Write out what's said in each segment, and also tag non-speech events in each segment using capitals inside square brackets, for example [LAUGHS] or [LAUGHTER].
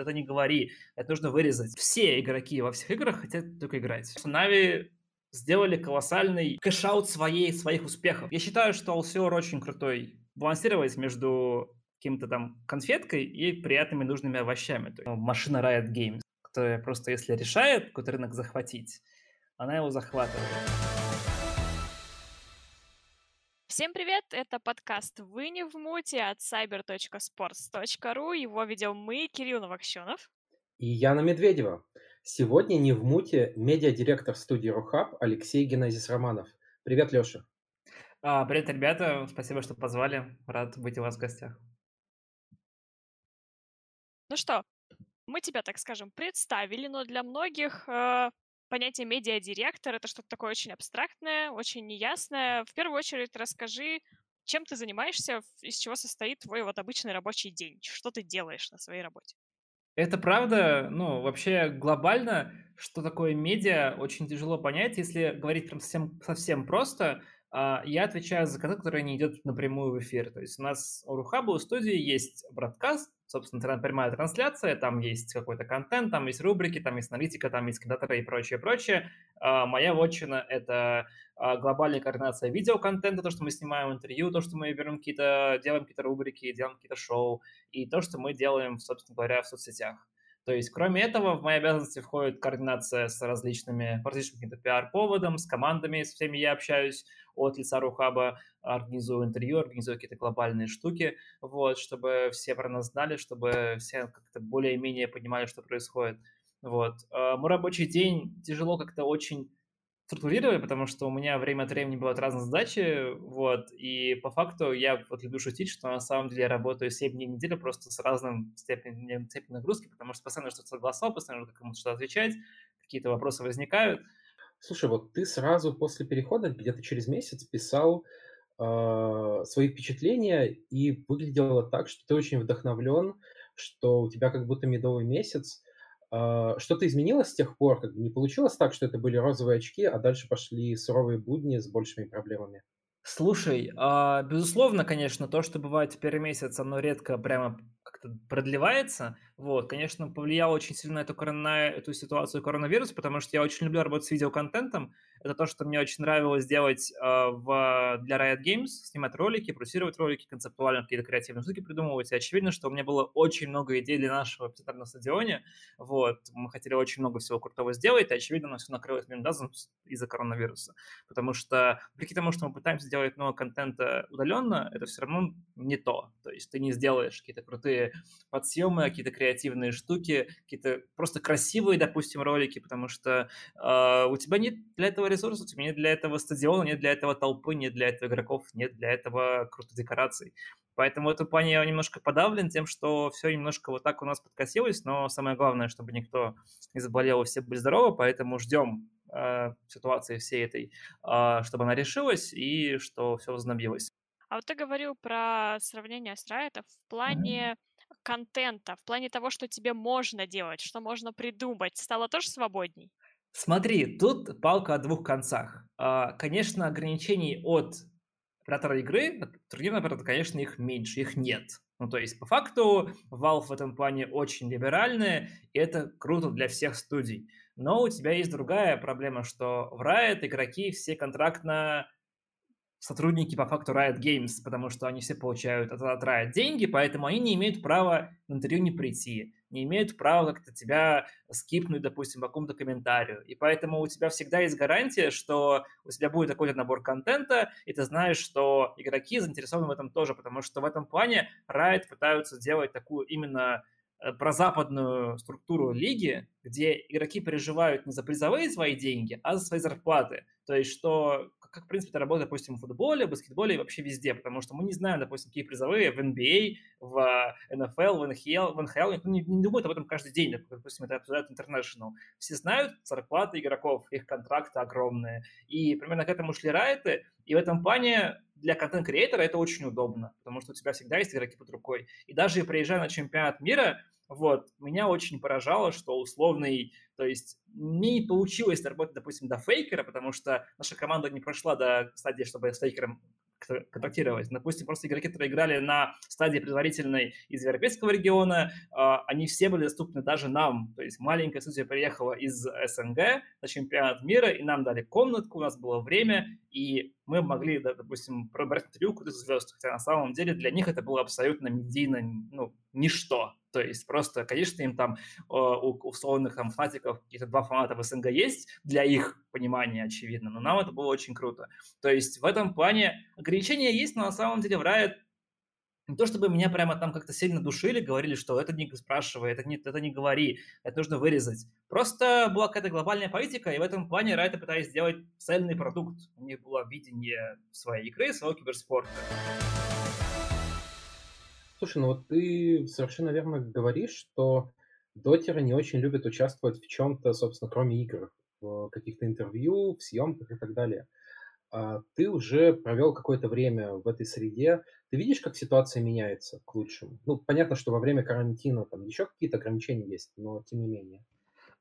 это не говори, это нужно вырезать. Все игроки во всех играх хотят только играть. NAVI сделали колоссальный cash-out своей, своих успехов. Я считаю, что Алсиор очень крутой. Балансировать между каким-то там конфеткой и приятными нужными овощами. То есть, ну, машина Riot Games, которая просто если решает какой-то рынок захватить, она его захватывает. Всем привет! Это подкаст «Вы не в муте» от cyber.sports.ru. Его ведем мы, Кирилл Новокщенов. И Яна Медведева. Сегодня не в муте медиадиректор студии Рухаб Алексей Геннадьевич Романов. Привет, Леша. А, привет, ребята. Спасибо, что позвали. Рад быть у вас в гостях. Ну что, мы тебя, так скажем, представили, но для многих э, понятие медиадиректор — это что-то такое очень абстрактное, очень неясное. В первую очередь расскажи, чем ты занимаешься, из чего состоит твой вот обычный рабочий день, что ты делаешь на своей работе. Это правда, ну, вообще глобально, что такое медиа, очень тяжело понять. Если говорить прям совсем, совсем просто, а, я отвечаю за контент, который не идет напрямую в эфир. То есть у нас у Рухаба, у студии есть бродкаст, собственно, прямая трансляция, там есть какой-то контент, там есть рубрики, там есть аналитика, там есть комментаторы и прочее, прочее. А, моя вотчина — это а, глобальная координация видеоконтента, то, что мы снимаем интервью, то, что мы берем какие-то, делаем какие-то рубрики, делаем какие-то шоу, и то, что мы делаем, собственно говоря, в соцсетях. То есть, кроме этого, в мои обязанности входит координация с различными, по различным каким-то пиар-поводам, с командами, с всеми я общаюсь от лица Рухаба, организую интервью, организую какие-то глобальные штуки, вот, чтобы все про нас знали, чтобы все как-то более-менее понимали, что происходит. Вот. А, мой рабочий день тяжело как-то очень структурировали, потому что у меня время от времени бывают разные задачи, вот, и по факту я вот люблю шутить, что на самом деле я работаю 7 дней в неделю просто с разным степенем, степенью нагрузки, потому что постоянно что-то согласовал, постоянно нужно кому-то что-то отвечать, какие-то вопросы возникают. Слушай, вот ты сразу после перехода, где-то через месяц, писал э, свои впечатления, и выглядело так, что ты очень вдохновлен, что у тебя как будто медовый месяц, что-то изменилось с тех пор? Как не получилось так, что это были розовые очки, а дальше пошли суровые будни с большими проблемами? Слушай, а, безусловно, конечно, то, что бывает в первый месяц, оно редко прямо как-то продлевается. Вот, конечно, повлияло очень сильно эту, корона, эту ситуацию коронавирус, потому что я очень люблю работать с видеоконтентом. Это то, что мне очень нравилось делать э, в, для Riot Games, снимать ролики, продюсировать ролики, концептуально какие-то креативные штуки придумывать. И очевидно, что у меня было очень много идей для нашего эпицентра на стадионе. Вот, мы хотели очень много всего крутого сделать, и очевидно, нас все накрылось миндазом из-за коронавируса. Потому что, вопреки тому, что мы пытаемся делать много контента удаленно, это все равно не то. То есть ты не сделаешь какие-то крутые подсъемы, какие-то креативные штуки, какие-то просто красивые, допустим, ролики, потому что э, у тебя нет для этого ресурсов, у тебя нет для этого стадиона, нет для этого толпы, нет для этого игроков, нет для этого крутых декораций. Поэтому в этом плане я немножко подавлен тем, что все немножко вот так у нас подкосилось, но самое главное, чтобы никто не заболел, все были здоровы, поэтому ждем э, ситуации всей этой, э, чтобы она решилась и что все возобновилось. А вот ты говорил про сравнение с Riot в плане mm-hmm. Контента, в плане того, что тебе можно делать, что можно придумать, стало тоже свободней? Смотри, тут палка о двух концах. А, конечно, ограничений от оператора игры, от других операторов, конечно, их меньше, их нет. Ну, то есть, по факту, Valve в этом плане очень либеральная, и это круто для всех студий. Но у тебя есть другая проблема, что в Riot игроки все контрактно сотрудники по факту Riot Games, потому что они все получают от, от Riot деньги, поэтому они не имеют права на интервью не прийти, не имеют права как-то тебя скипнуть, допустим, по какому-то комментарию. И поэтому у тебя всегда есть гарантия, что у тебя будет такой набор контента, и ты знаешь, что игроки заинтересованы в этом тоже, потому что в этом плане Riot пытаются сделать такую именно э, про западную структуру лиги, где игроки переживают не за призовые свои деньги, а за свои зарплаты. То есть, что как, в принципе, это работает, допустим, в футболе, баскетболе и вообще везде, потому что мы не знаем, допустим, какие призовые в NBA, в NFL, в NHL, в NHL, никто не, не думает об этом каждый день, допустим, это обсуждают International. Все знают зарплаты игроков, их контракты огромные, и примерно к этому шли райты, и в этом плане для контент-креатора это очень удобно, потому что у тебя всегда есть игроки под рукой. И даже приезжая на чемпионат мира, вот, меня очень поражало, что условный, то есть не получилось работать, допустим, до фейкера, потому что наша команда не прошла до стадии, чтобы с фейкером контактировать. Допустим, просто игроки, которые играли на стадии предварительной из европейского региона, а, они все были доступны даже нам. То есть маленькая студия приехала из СНГ на чемпионат мира, и нам дали комнатку, у нас было время, и мы могли, допустим, пробрать интервью какую-то звезд, хотя на самом деле для них это было абсолютно медийно, ну, ничто. То есть просто, конечно, им там у условных там фанатиков какие-то два фаната в СНГ есть, для их понимания, очевидно, но нам это было очень круто. То есть в этом плане ограничения есть, но на самом деле в Riot не то чтобы меня прямо там как-то сильно душили, говорили, что это не спрашивай, это не, это не говори, это нужно вырезать. Просто была какая-то глобальная политика, и в этом плане Райты пытались сделать цельный продукт. У них было видение своей игры, своего киберспорта. Слушай, ну вот ты совершенно верно говоришь, что дотеры не очень любят участвовать в чем-то, собственно, кроме игр, в каких-то интервью, в съемках и так далее. А ты уже провел какое-то время в этой среде. Ты видишь, как ситуация меняется к лучшему? Ну, понятно, что во время карантина там еще какие-то ограничения есть, но тем не менее.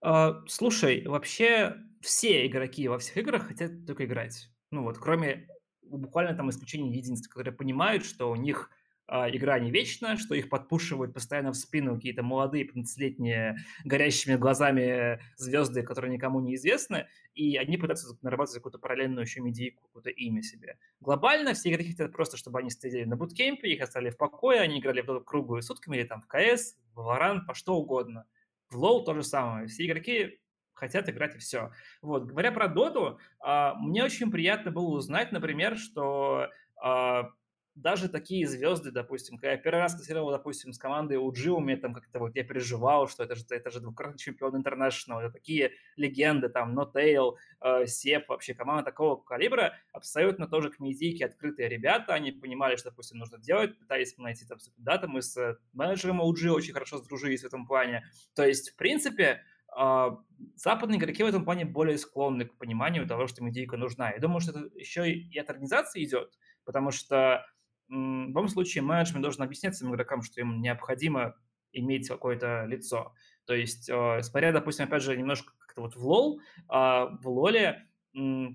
А, слушай, вообще все игроки во всех играх хотят только играть. Ну вот, кроме буквально там исключения единиц, которые понимают, что у них игра не вечна, что их подпушивают постоянно в спину какие-то молодые 15-летние горящими глазами звезды, которые никому не известны, и они пытаются нарабатывать какую-то параллельную еще медийку, какое-то имя себе. Глобально все игроки хотят просто, чтобы они сидели на буткемпе, их оставили в покое, они играли в круглые сутками или там в КС, в Valorant, по что угодно. В LoL то же самое. Все игроки хотят играть и все. Вот, говоря про доту, а, мне очень приятно было узнать, например, что а, даже такие звезды, допустим, когда я первый раз консультировал, допустим, с командой UG, у меня там как-то вот я переживал, что это же, это же двукратный чемпион интернешнл, это такие легенды, там, Нотейл, э, Сеп, вообще команда такого калибра, абсолютно тоже к медийке открытые ребята, они понимали, что, допустим, нужно делать, пытались найти там даты, мы с э, менеджером UG очень хорошо сдружились в этом плане, то есть, в принципе, Uh, западные игроки в этом плане более склонны к пониманию того, что медийка нужна. Я думаю, что это еще и от организации идет, потому что в любом случае менеджмент должен объяснять своим игрокам, что им необходимо иметь какое-то лицо. То есть, э, смотря, допустим, опять же, немножко как-то вот в лол, а в лоле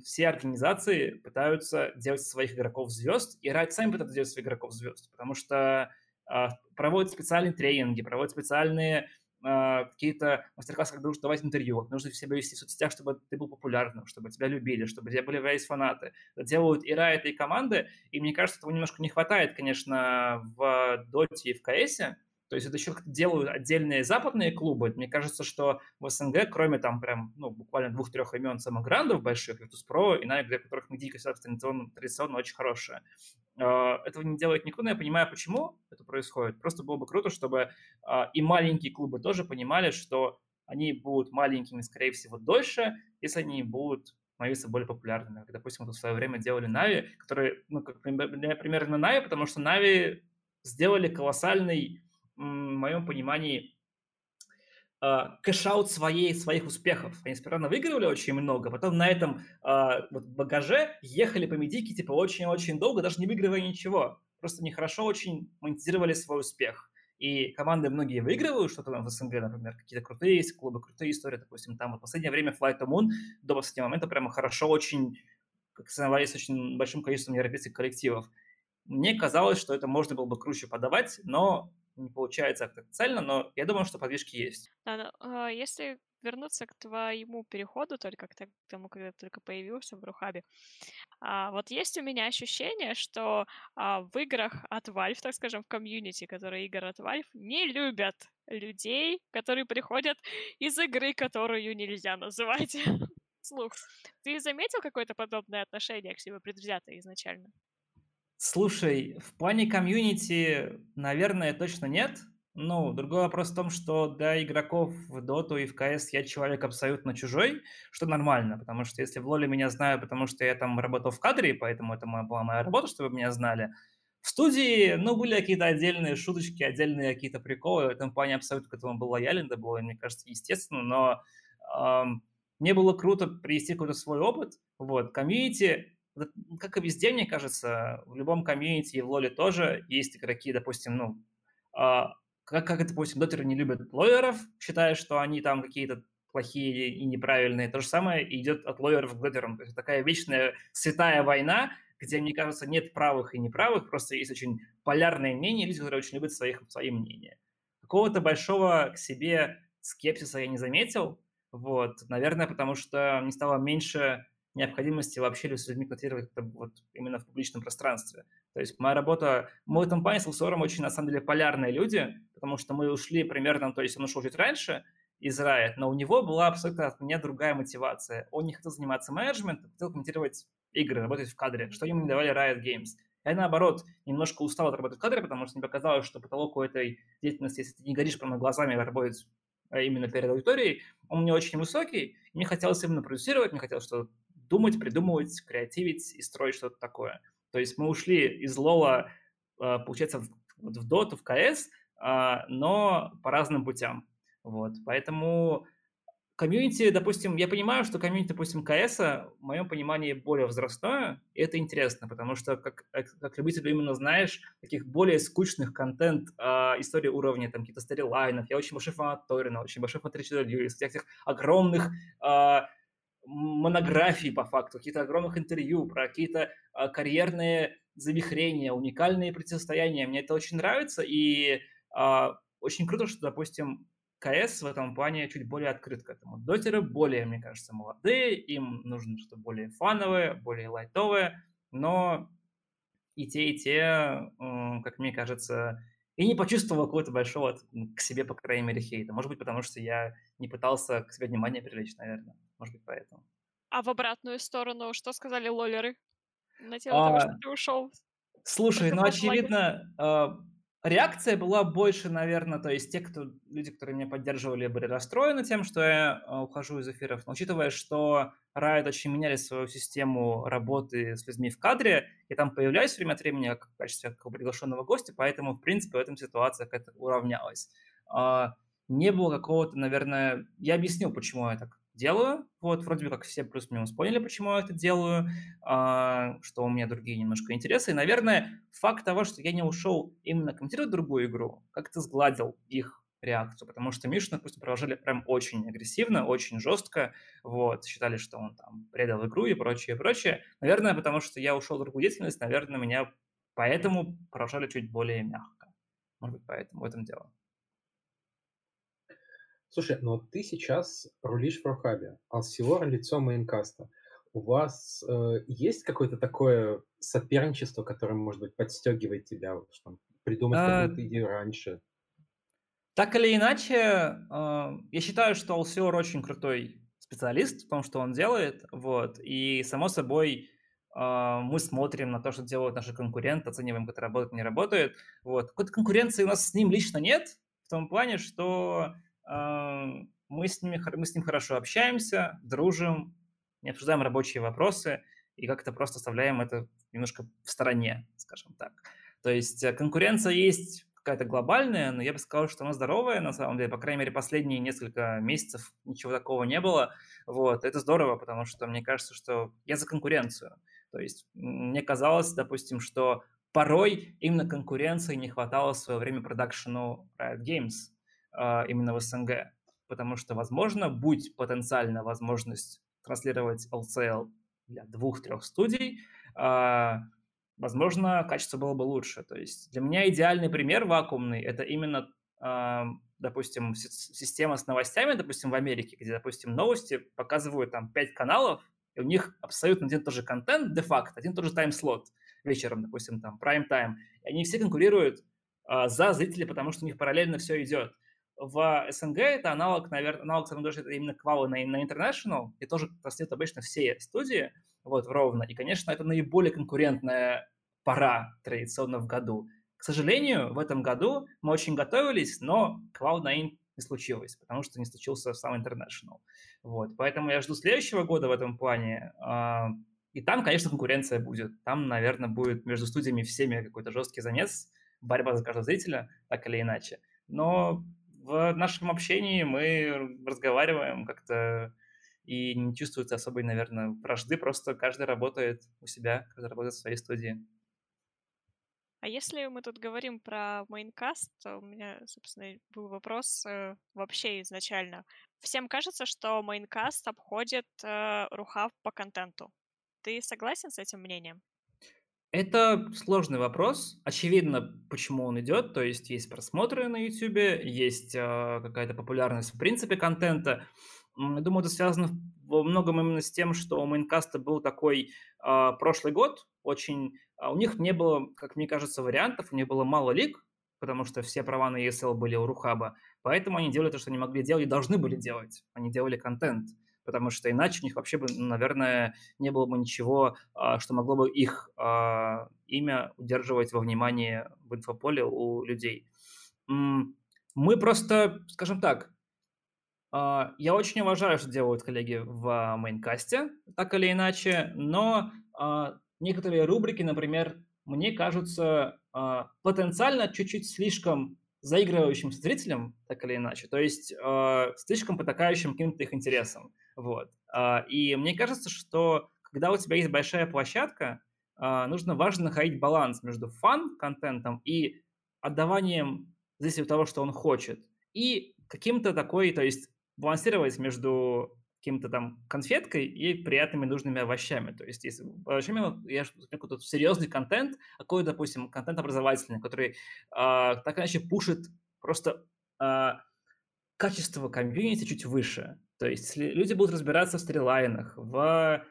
все организации пытаются делать своих игроков звезд, и Riot сами пытаются делать своих игроков звезд, потому что а, проводят специальные тренинги, проводят специальные а, какие-то мастер-классы, как нужно давать интервью, нужно себя вести в соцсетях, чтобы ты был популярным, чтобы тебя любили, чтобы тебя были появлялись фанаты. Это делают и Riot, и команды, и мне кажется, этого немножко не хватает, конечно, в Доте и в КСе, то есть это еще делают отдельные западные клубы. Мне кажется, что в СНГ, кроме там прям, ну, буквально двух-трех имен самых грандов больших, Virtus.pro и Nike, для которых медийка традиционно, традиционно очень хорошая, этого не делает никто, но я понимаю, почему это происходит. Просто было бы круто, чтобы а, и маленькие клубы тоже понимали, что они будут маленькими, скорее всего, дольше, если они будут становиться более популярными. Как, допустим, вот в свое время делали NAVI, которые, ну, как примерно NAVI, потому что NAVI сделали колоссальный в моем понимании, а, cash-out своей, своих успехов. Они сперва выигрывали очень много, потом на этом э, вот багаже ехали по медийке типа очень-очень долго, даже не выигрывая ничего. Просто они хорошо очень монетизировали свой успех. И команды многие выигрывают что-то там в СНГ, например, какие-то крутые есть клубы, крутые истории, допустим, там вот в последнее время Flight to Moon до последнего момента прямо хорошо очень, как с очень большим количеством европейских коллективов. Мне казалось, что это можно было бы круче подавать, но не получается как-то цельно, но я думаю, что подвижки есть. Да, но, э, если вернуться к твоему переходу, только к тому, когда ты только появился в Рухабе, а, вот есть у меня ощущение, что а, в играх от Valve, так скажем, в комьюнити, которые игры от Valve, не любят людей, которые приходят из игры, которую нельзя называть [LAUGHS] слух. Ты заметил какое-то подобное отношение к себе предвзятое изначально? Слушай, в плане комьюнити, наверное, точно нет. Ну, другой вопрос в том, что для игроков в Доту и в КС я человек абсолютно чужой, что нормально, потому что если в Лоле меня знают, потому что я там работал в кадре, поэтому это была моя работа, чтобы меня знали, в студии, ну, были какие-то отдельные шуточки, отдельные какие-то приколы, в этом плане абсолютно к этому был лоялен, это было, мне кажется, естественно, но эм, мне было круто привести какой-то свой опыт, вот, комьюнити, как и везде, мне кажется, в любом комьюнити и в лоле тоже есть игроки, допустим, ну, а, как, как допустим, дотеры не любят лоеров, считая, что они там какие-то плохие и неправильные. То же самое идет от лоеров к дотерам. То есть такая вечная святая война, где, мне кажется, нет правых и неправых, просто есть очень полярные мнения, люди, которые очень любят своих, свои мнения. Какого-то большого к себе скепсиса я не заметил, вот, наверное, потому что не стало меньше необходимости вообще с людьми контактировать вот именно в публичном пространстве. То есть моя работа, мы в с Лусором очень, на самом деле, полярные люди, потому что мы ушли примерно, то есть он ушел чуть раньше из Riot, но у него была абсолютно от меня другая мотивация. Он не хотел заниматься менеджментом, хотел комментировать игры, работать в кадре, что ему не давали Riot Games. Я, наоборот, немножко устал от работы в кадре, потому что мне показалось, что потолок у этой деятельности, если ты не горишь прямо глазами работать а именно перед аудиторией, он мне очень высокий, мне хотелось именно продюсировать, мне хотелось что думать, придумывать, креативить и строить что-то такое. То есть мы ушли из Лола, а, получается, в, в Dota, в CS, а, но по разным путям. Вот, поэтому комьюнити, допустим, я понимаю, что комьюнити, допустим, КС, в моем понимании, более возрастное, и это интересно, потому что, как, как любитель именно знаешь, таких более скучных контент, э, истории уровня, там, каких-то сторилайнов, я очень большой фанат Торина, очень большой фанат Ричарда Льюиса, всех этих огромных э, монографий, по факту, каких-то огромных интервью про какие-то э, карьерные завихрения, уникальные противостояния. Мне это очень нравится, и э, очень круто, что, допустим, КС в этом плане чуть более открыт к этому. Дотеры более, мне кажется, молодые, им нужно что-то более фановое, более лайтовое, но и те, и те, как мне кажется, и не почувствовал какого-то большого к себе, по крайней мере, хейта. Может быть, потому что я не пытался к себе внимание привлечь, наверное. Может быть, поэтому. А в обратную сторону что сказали лолеры на тему а, того, что ты ушел? Слушай, ну, очевидно, а, реакция была больше, наверное, то есть те, кто, люди, которые меня поддерживали, были расстроены тем, что я э, ухожу из эфиров. Но учитывая, что Riot очень меняли свою систему работы с людьми в кадре, и там появляюсь время от времени как, в качестве как приглашенного гостя, поэтому, в принципе, в этом ситуация как-то уравнялась. А, не было какого-то, наверное... Я объяснил, почему я так делаю. Вот, вроде бы как все плюс-минус поняли, почему я это делаю, а, что у меня другие немножко интересы. И, наверное, факт того, что я не ушел именно комментировать другую игру, как-то сгладил их реакцию, потому что Мишу, допустим, провожали прям очень агрессивно, очень жестко, вот, считали, что он там предал игру и прочее, прочее. Наверное, потому что я ушел в другую деятельность, наверное, меня поэтому провожали чуть более мягко. Может быть, поэтому в этом дело. Слушай, ну ты сейчас рулишь в RuHub е, Алсиор — лицо Maincast а. У вас э, есть какое-то такое соперничество, которое, может быть, подстегивает тебя, вот, что, придумать а... какую-то идею раньше? Так или иначе, э, я считаю, что Алсиор очень крутой специалист в том, что он делает, вот, и, само собой, э, мы смотрим на то, что делают наши конкуренты, оцениваем, как это работает, не работает, вот. Какой-то конкуренции у нас с ним лично нет, в том плане, что мы с, ними, мы с ним хорошо общаемся, дружим, не обсуждаем рабочие вопросы и как-то просто оставляем это немножко в стороне, скажем так. То есть э, конкуренция есть какая-то глобальная, но я бы сказал, что она здоровая, на самом деле, по крайней мере, последние несколько месяцев ничего такого не было. Вот, это здорово, потому что мне кажется, что я за конкуренцию. То есть мне казалось, допустим, что порой именно конкуренции не хватало в свое время продакшену Riot Games, именно в СНГ. Потому что, возможно, будь потенциально возможность транслировать LCL для двух-трех студий, а, возможно, качество было бы лучше. То есть для меня идеальный пример вакуумный – это именно, а, допустим, система с новостями, допустим, в Америке, где, допустим, новости показывают там пять каналов, и у них абсолютно один и тот же контент, де-факто, один и тот же тайм-слот вечером, допустим, там, прайм-тайм. И они все конкурируют за зрителей, потому что у них параллельно все идет. В СНГ это аналог, наверное, аналог самый это именно квалы на, на International, и тоже транслируют обычно все студии, вот, ровно. И, конечно, это наиболее конкурентная пора традиционно в году. К сожалению, в этом году мы очень готовились, но Cloud9 не случилось, потому что не случился сам International. Вот, поэтому я жду следующего года в этом плане. А, и там, конечно, конкуренция будет. Там, наверное, будет между студиями всеми какой-то жесткий замес, борьба за каждого зрителя, так или иначе. Но в нашем общении мы разговариваем как-то и не чувствуется особой, наверное, вражды, просто каждый работает у себя, каждый работает в своей студии. А если мы тут говорим про Maincast, то у меня, собственно, был вопрос э, вообще изначально. Всем кажется, что Maincast обходит э, RuHub по контенту. Ты согласен с этим мнением? Это сложный вопрос. Очевидно, почему он идет. То есть есть просмотры на YouTube, есть э, какая-то популярность в принципе контента. Думаю, это связано во многом именно с тем, что у Майнкаста был такой э, прошлый год. Очень э, у них не было, как мне кажется, вариантов, у них было мало лиг, потому что все права на ESL были у Рухаба. Поэтому они делали то, что они могли делать и должны были делать. Они делали контент потому что иначе у них вообще бы, наверное, не было бы ничего, а, что могло бы их а, имя удерживать во внимании в инфополе у людей. Мы просто, скажем так, а, я очень уважаю, что делают коллеги в мейнкасте, так или иначе, но некоторые рубрики, например, мне кажутся потенциально чуть-чуть слишком заигрывающим с зрителем, так или иначе, то есть э, слишком потакающим каким-то их интересам. Вот. А, и мне кажется, что когда у тебя есть большая площадка, а, нужно важно находить баланс между фан-контентом и отдаванием зависит от того, что он хочет, и каким-то такой, то есть балансировать между каким-то там конфеткой и приятными нужными овощами. То есть, если овощами я какой-то серьезный контент, какой, допустим, контент образовательный, который э, так иначе пушит просто э, качество комьюнити чуть выше. То есть люди будут разбираться в стрелайнах, в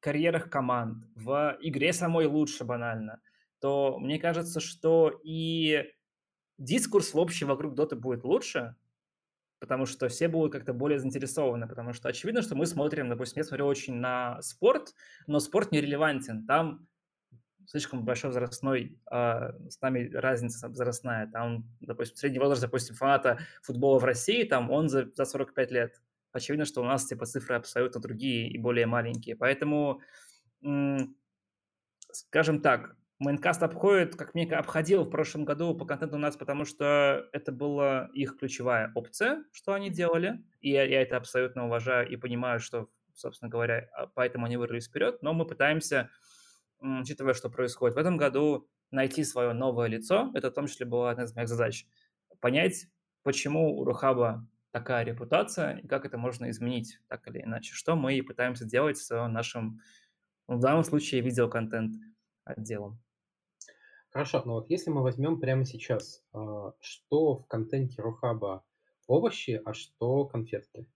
карьерах команд, в игре самой лучше банально, то мне кажется, что и дискурс в общем вокруг доты будет лучше, потому что все будут как-то более заинтересованы, потому что очевидно, что мы смотрим, допустим, я смотрю очень на спорт, но спорт нерелевантен, там слишком большой возрастной, а, с нами разница возрастная, там, допустим, средний возраст, допустим, фаната футбола в России, там он за, за 45 лет, очевидно, что у нас типа цифры абсолютно другие и более маленькие. Поэтому, скажем так, Майнкаст обходит, как мне обходил в прошлом году по контенту у нас, потому что это была их ключевая опция, что они делали. И я, я это абсолютно уважаю и понимаю, что, собственно говоря, а, поэтому они вырвались вперед. Но мы пытаемся, учитывая, что происходит в этом году, найти свое новое лицо. Это в том числе была одна из моих задач. Понять, почему у Рухаба такая репутация, и как это можно изменить так или иначе. Что мы и пытаемся делать с нашим, ну, в данном случае, видеоконтент отделом. Хорошо, но вот если мы возьмем прямо сейчас, а, что в контенте Рухаба овощи, а что конфетки?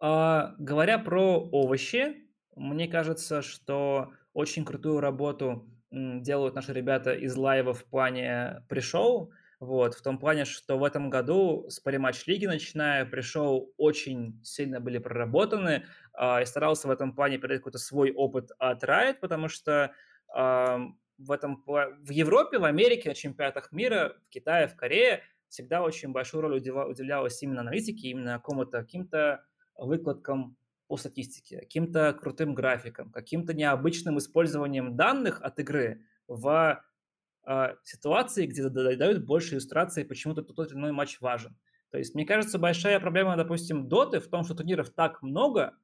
А, говоря про овощи, мне кажется, что очень крутую работу делают наши ребята из лайва в плане пришел. Вот, в том плане, что в этом году с париматч лиги начиная пришел очень сильно были проработаны. Э, и старался в этом плане передать какой-то свой опыт от Riot, потому что э, в, этом, в Европе, в Америке, на чемпионатах мира, в Китае, в Корее всегда очень большую роль уделялась именно аналитике, именно какому-то каким-то выкладкам по статистике, каким-то крутым графикам, каким-то необычным использованием данных от игры в э, ситуации, где дают больше иллюстрации, почему тот, тот или иной матч важен. То есть, мне кажется, большая проблема, допустим, доты в том, что турниров так много,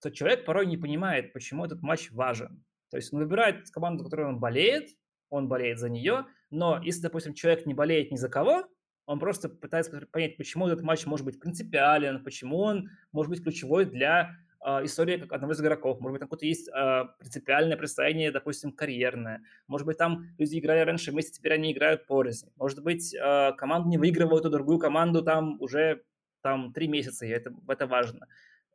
что человек порой не понимает, почему этот матч важен. То есть он выбирает команду, которую он болеет, он болеет за нее, но если, допустим, человек не болеет ни за кого, он просто пытается понять, почему этот матч может быть принципиален, почему он может быть ключевой для э, истории как одного из игроков. Может быть, там какое-то есть э, принципиальное представление, допустим, карьерное. Может быть, там люди играли раньше вместе, теперь они играют порознь. Может быть, э, команда не выигрывает эту другую команду там уже там три месяца, и это, это важно.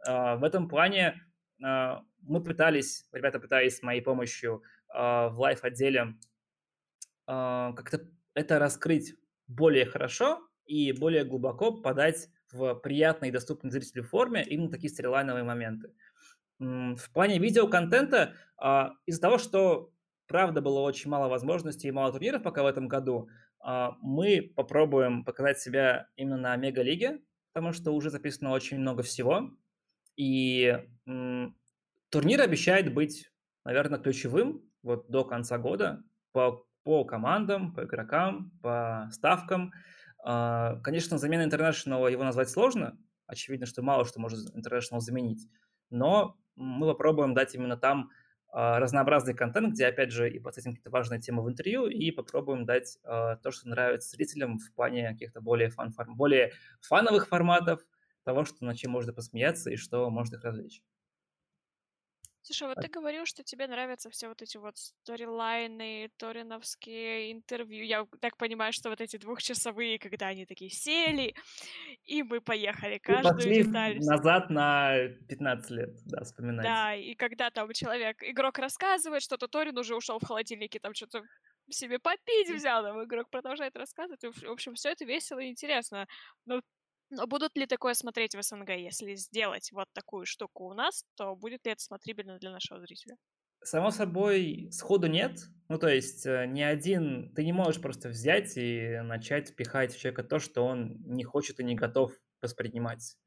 Э, в этом плане мы пытались, ребята пытались с моей помощью э, в лайф-отделе э, как-то это раскрыть более хорошо и более глубоко подать в приятной и доступной зрителю форме именно такие стрелайновые моменты. В плане видеоконтента, из-за того, что правда было очень мало возможностей и мало турниров пока в этом году, мы попробуем показать себя именно на Мега-лиге, потому что уже записано очень много всего. И турнир обещает быть, наверное, ключевым вот до конца года по, по командам, по игрокам, по ставкам. А, конечно, замена International его назвать сложно. Очевидно, что мало что может International заменить. Но мы попробуем дать именно там а, разнообразный контент, где, опять же, и подсветим какие-то важные темы в интервью, и попробуем дать а, то, что нравится зрителям в плане каких-то более, фан более фановых форматов, того, что над чем можно посмеяться и что может их развлечь. Слушай, вот ты говорил, что тебе нравятся все вот эти вот сторилайны, ториновские интервью. Я так понимаю, что вот эти двухчасовые, когда они такие сели, и мы поехали И каждую пошли деталь. назад на 15 лет, да, вспоминать. Да, и когда там человек, игрок рассказывает что-то, Торин уже ушел в холодильнике, там что-то себе попить взял, там игрок продолжает рассказывать. В общем, все это весело и интересно. Но но будут ли такое смотреть в СНГ? Если сделать вот такую штуку у нас, то будет ли это смотрибельно для нашего зрителя? Само собой, сходу нет. Ну, то есть, э, ни один... Ты не можешь просто взять и начать пихать в человека то, что он не хочет и не готов воспринимать.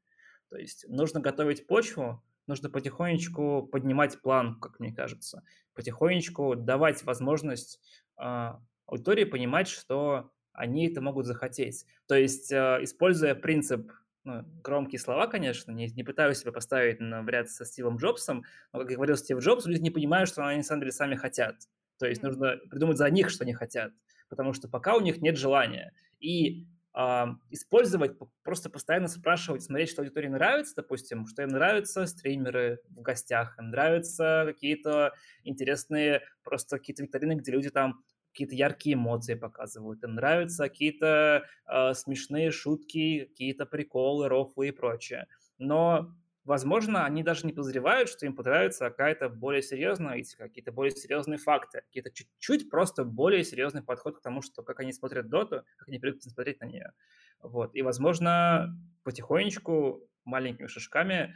То есть, нужно готовить почву, нужно потихонечку поднимать план, как мне кажется. Потихонечку давать возможность а, аудитории понимать, что они это могут захотеть. То есть, э, используя принцип, ну, громкие слова, конечно, не, не пытаюсь себя поставить на, ряд со Стивом Джобсом, но, как говорил Стив Джобс, люди не понимают, что они на самом деле сами хотят. То есть нужно придумать за них, что они хотят, потому что пока у них нет желания. И а, использовать, просто постоянно спрашивать, смотреть, что аудитории нравится, допустим, что им нравятся стримеры в гостях, им нравятся какие-то интересные просто какие-то викторины, где люди там какие-то яркие эмоции показывают, им нравятся какие-то э, смешные шутки, какие-то приколы, рофлы и прочее. Но, возможно, они даже не подозревают, что им понравится какая-то более серьезная аналитика, какие-то более серьезные факты, какие-то чуть-чуть просто более серьезный подход к тому, что как они смотрят доту, как они привыкли смотреть на нее. Вот. И, возможно, потихонечку, маленькими шажками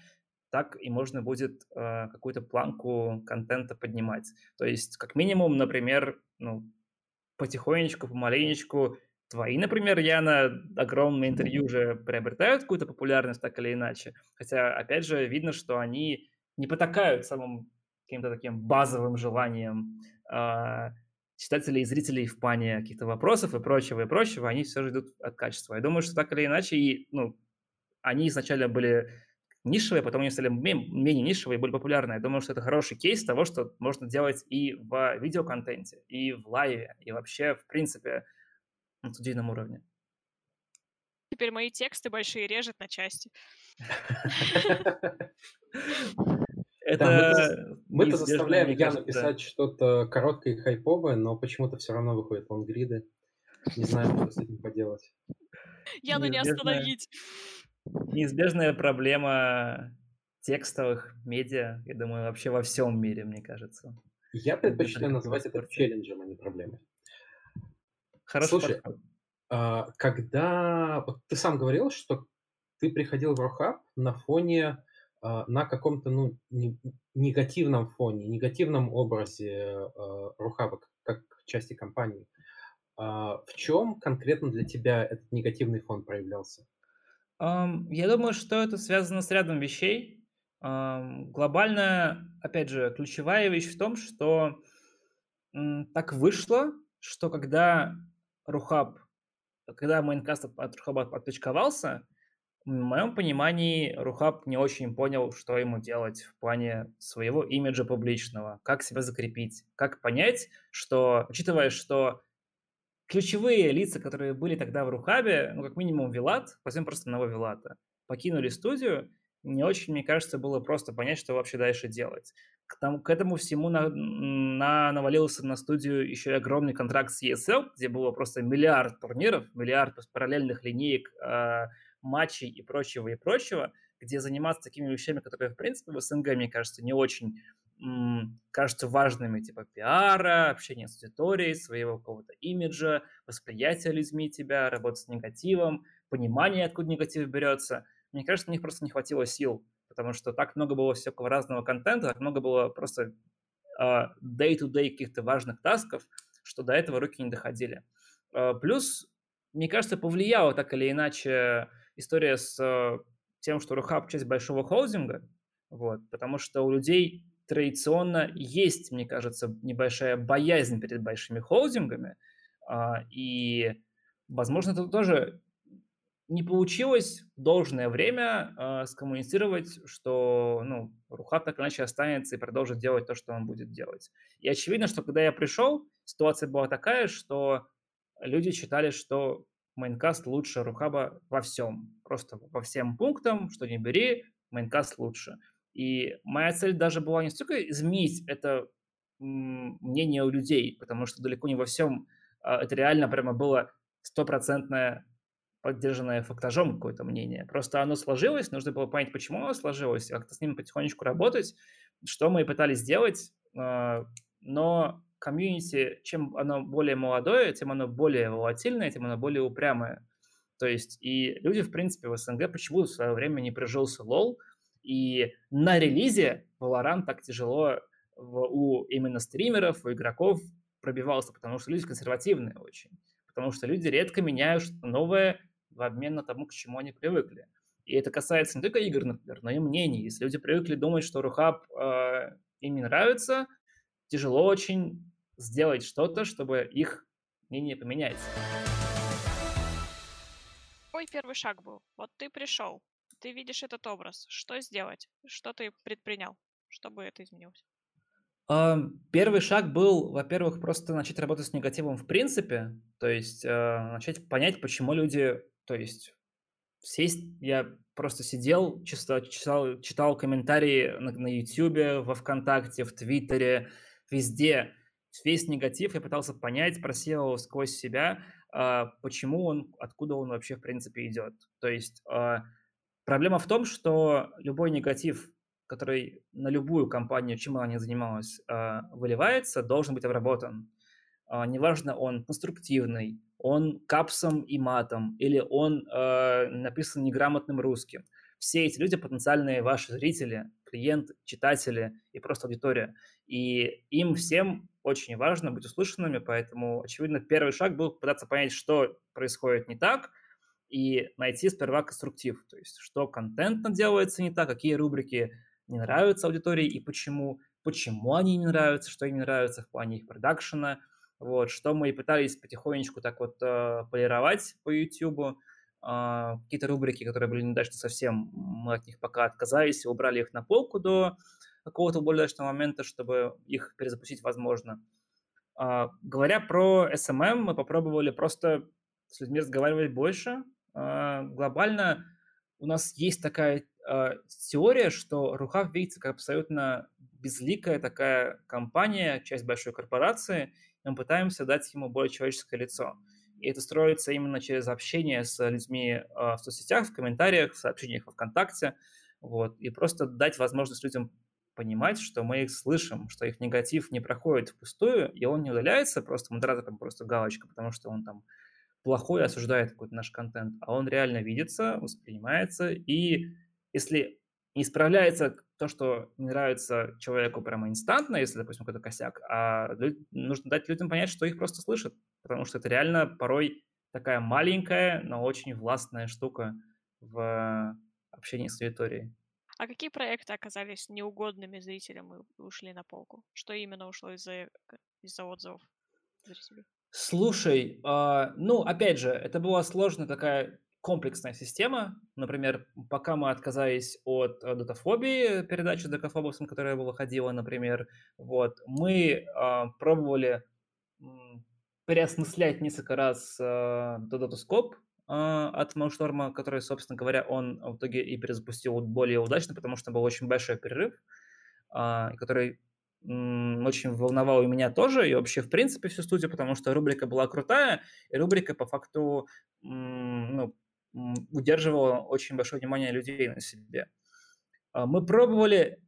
так и можно будет э, какую-то планку контента поднимать. То есть, как минимум, например, ну, потихонечку, помаленечку, твои, например, Яна, огромные интервью уже приобретают какую-то популярность так или иначе. Хотя, опять же, видно, что они не потакают самым каким-то таким базовым желанием э, читателей и зрителей в плане каких-то вопросов и прочего, и прочего, они все же идут от качества. Я думаю, что так или иначе, и, ну, они изначально были нишевые, потом они стали менее нишевые и более популярные. Я думаю, что это хороший кейс того, что можно делать и в видеоконтенте, и в лайве, и вообще, в принципе, на студийном уровне. Теперь мои тексты большие режет на части. [LAUGHS] Это Мы-то заставляем Яну писать что-то короткое и хайповое, но почему-то все равно выходят лонгриды. Не знаю, что с этим поделать. Яну не остановить. Неизбежная проблема текстовых медиа, я думаю, вообще во всем мире, мне кажется. Я предпочитаю называть это челленджем, а не проблемой. Хороший Слушай, подход. а, когда... Вот ты сам говорил, что ты приходил в Рохаб на фоне, а, на каком-то, ну, не- негативном фоне, негативном образе а, Рохаба как части компании. В чем конкретно для тебя этот негативный фон проявлялся? Я думаю, что это связано с рядом вещей. Ам, Глобально, опять же, ключевая вещь в том, что так вышло, что когда Рухаб, когда мейнкаст от- от Рухаба отпочковался, в моем понимании Рухаб не очень понял, что ему делать в плане своего имиджа публичного, как себя закрепить, как понять, что, учитывая, что ключевые лица, которые были тогда в Рухабе, ну, как минимум Вилат, возьмем просто одного Вилата, покинули студию, не очень, мне кажется, было просто понять, что вообще дальше делать. К, тому, к этому всему на, на, навалился на студию еще и огромный контракт с ESL, где было просто миллиард турниров, миллиард параллельных линеек, э, матчей и прочего, и прочего, где заниматься такими вещами, которые, в принципе, в СНГ, мне кажется, не очень кажутся важными, типа пиара, общения с аудиторией, своего какого-то имиджа, восприятия людьми тебя, работа с негативом, понимание, откуда негатив берется. Мне кажется, у них просто не хватило сил, потому что так много было всякого разного контента, так много было просто а, day-to-day каких-то важных тасков, что до этого руки не доходили. А, плюс, мне кажется, повлияла так или иначе история с а, тем, что Рухаб часть большого холдинга, вот, потому что у людей традиционно есть, мне кажется, небольшая боязнь перед большими холдингами, а, и, возможно, это тоже не получилось в должное время э, скоммуницировать, что ну, Рухаб так иначе останется и продолжит делать то, что он будет делать. И очевидно, что когда я пришел, ситуация была такая, что люди считали, что Майнкаст лучше Рухаба во всем. Просто по всем пунктам, что не бери, Майнкаст лучше. И моя цель даже была не столько изменить это мнение у людей, потому что далеко не во всем а, это реально прямо было стопроцентное поддержанное фактажом какое-то мнение. Просто оно сложилось, нужно было понять, почему оно сложилось, как-то с ним потихонечку работать, что мы и пытались сделать, а, но комьюнити, чем оно более молодое, тем оно более волатильное, тем оно более упрямое. То есть и люди, в принципе, в СНГ почему в свое время не прижился лол, и на релизе Valorant так тяжело в, у именно стримеров, у игроков пробивался, потому что люди консервативные очень. Потому что люди редко меняют что-то новое в обмен на тому, к чему они привыкли. И это касается не только игр, например, но и мнений. Если люди привыкли думать, что Рухаб э, им не нравится, тяжело очень сделать что-то, чтобы их мнение поменять. Твой первый шаг был. Вот ты пришел, ты видишь этот образ. Что сделать? Что ты предпринял, чтобы это изменилось? Первый шаг был, во-первых, просто начать работать с негативом в принципе, то есть э, начать понять, почему люди, то есть сесть, я просто сидел, читал, читал, читал комментарии на, YouTube, во ВКонтакте, в Твиттере, везде, весь негатив, я пытался понять, просеивал сквозь себя, э, почему он, откуда он вообще в принципе идет. То есть э, проблема в том, что любой негатив который на любую компанию, чем она ни занималась, а, выливается, должен быть обработан. А, неважно, он конструктивный, он капсом и матом, или он а, написан неграмотным русским. Все эти люди потенциальные ваши зрители, клиенты, читатели и просто аудитория. И им всем очень важно быть услышанными, поэтому, очевидно, первый шаг был пытаться понять, что происходит не так, и найти сперва конструктив, то есть что контентно делается не так, какие рубрики не нравятся аудитории и почему, почему они не нравятся, что им не нравится в плане их продакшена, вот, что мы и пытались потихонечку так вот э, полировать по YouTube, э, какие-то рубрики, которые были недачны совсем, мы от них пока отказались убрали их на полку до какого-то более удачного момента, чтобы их перезапустить возможно. Э, говоря про SMM, мы попробовали просто с людьми разговаривать больше. Э, глобально у нас есть такая э, теория, что Рухав видится как абсолютно безликая такая компания, часть большой корпорации, и мы пытаемся дать ему более человеческое лицо. И это строится именно через общение с людьми э, в соцсетях, в комментариях, в сообщениях во ВКонтакте, вот, и просто дать возможность людям понимать, что мы их слышим, что их негатив не проходит впустую, и он не удаляется просто модератором, просто галочка, потому что он там плохой осуждает какой-то наш контент, а он реально видится, воспринимается, и если не справляется то, что не нравится человеку прямо инстантно, если, допустим, какой-то косяк, а нужно дать людям понять, что их просто слышат, потому что это реально порой такая маленькая, но очень властная штука в общении с аудиторией. А какие проекты оказались неугодными зрителям и ушли на полку? Что именно ушло из-за из отзывов зрителей? Слушай, а, ну, опять же, это была сложная такая комплексная система. Например, пока мы отказались от э, датафобии, передачи с датафобусом, которая была ходила, например, вот, мы а, пробовали переосмыслять несколько раз э, датаскоп а, от Маушторма, который, собственно говоря, он в итоге и перезапустил более удачно, потому что был очень большой перерыв, а, который очень волновал и меня тоже, и вообще, в принципе, всю студию, потому что рубрика была крутая, и рубрика по факту ну, удерживала очень большое внимание людей на себе. А, мы пробовали,